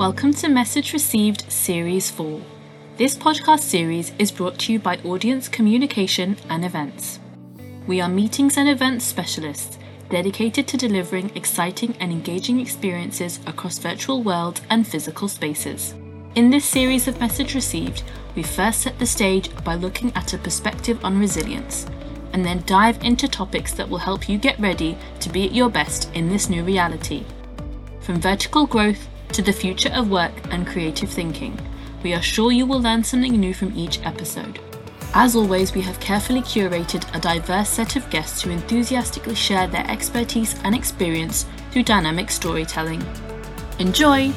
Welcome to Message Received Series 4. This podcast series is brought to you by Audience Communication and Events. We are meetings and events specialists dedicated to delivering exciting and engaging experiences across virtual worlds and physical spaces. In this series of Message Received, we first set the stage by looking at a perspective on resilience, and then dive into topics that will help you get ready to be at your best in this new reality. From vertical growth to the future of work and creative thinking, we are sure you will learn something new from each episode. As always, we have carefully curated a diverse set of guests who enthusiastically share their expertise and experience through dynamic storytelling. Enjoy!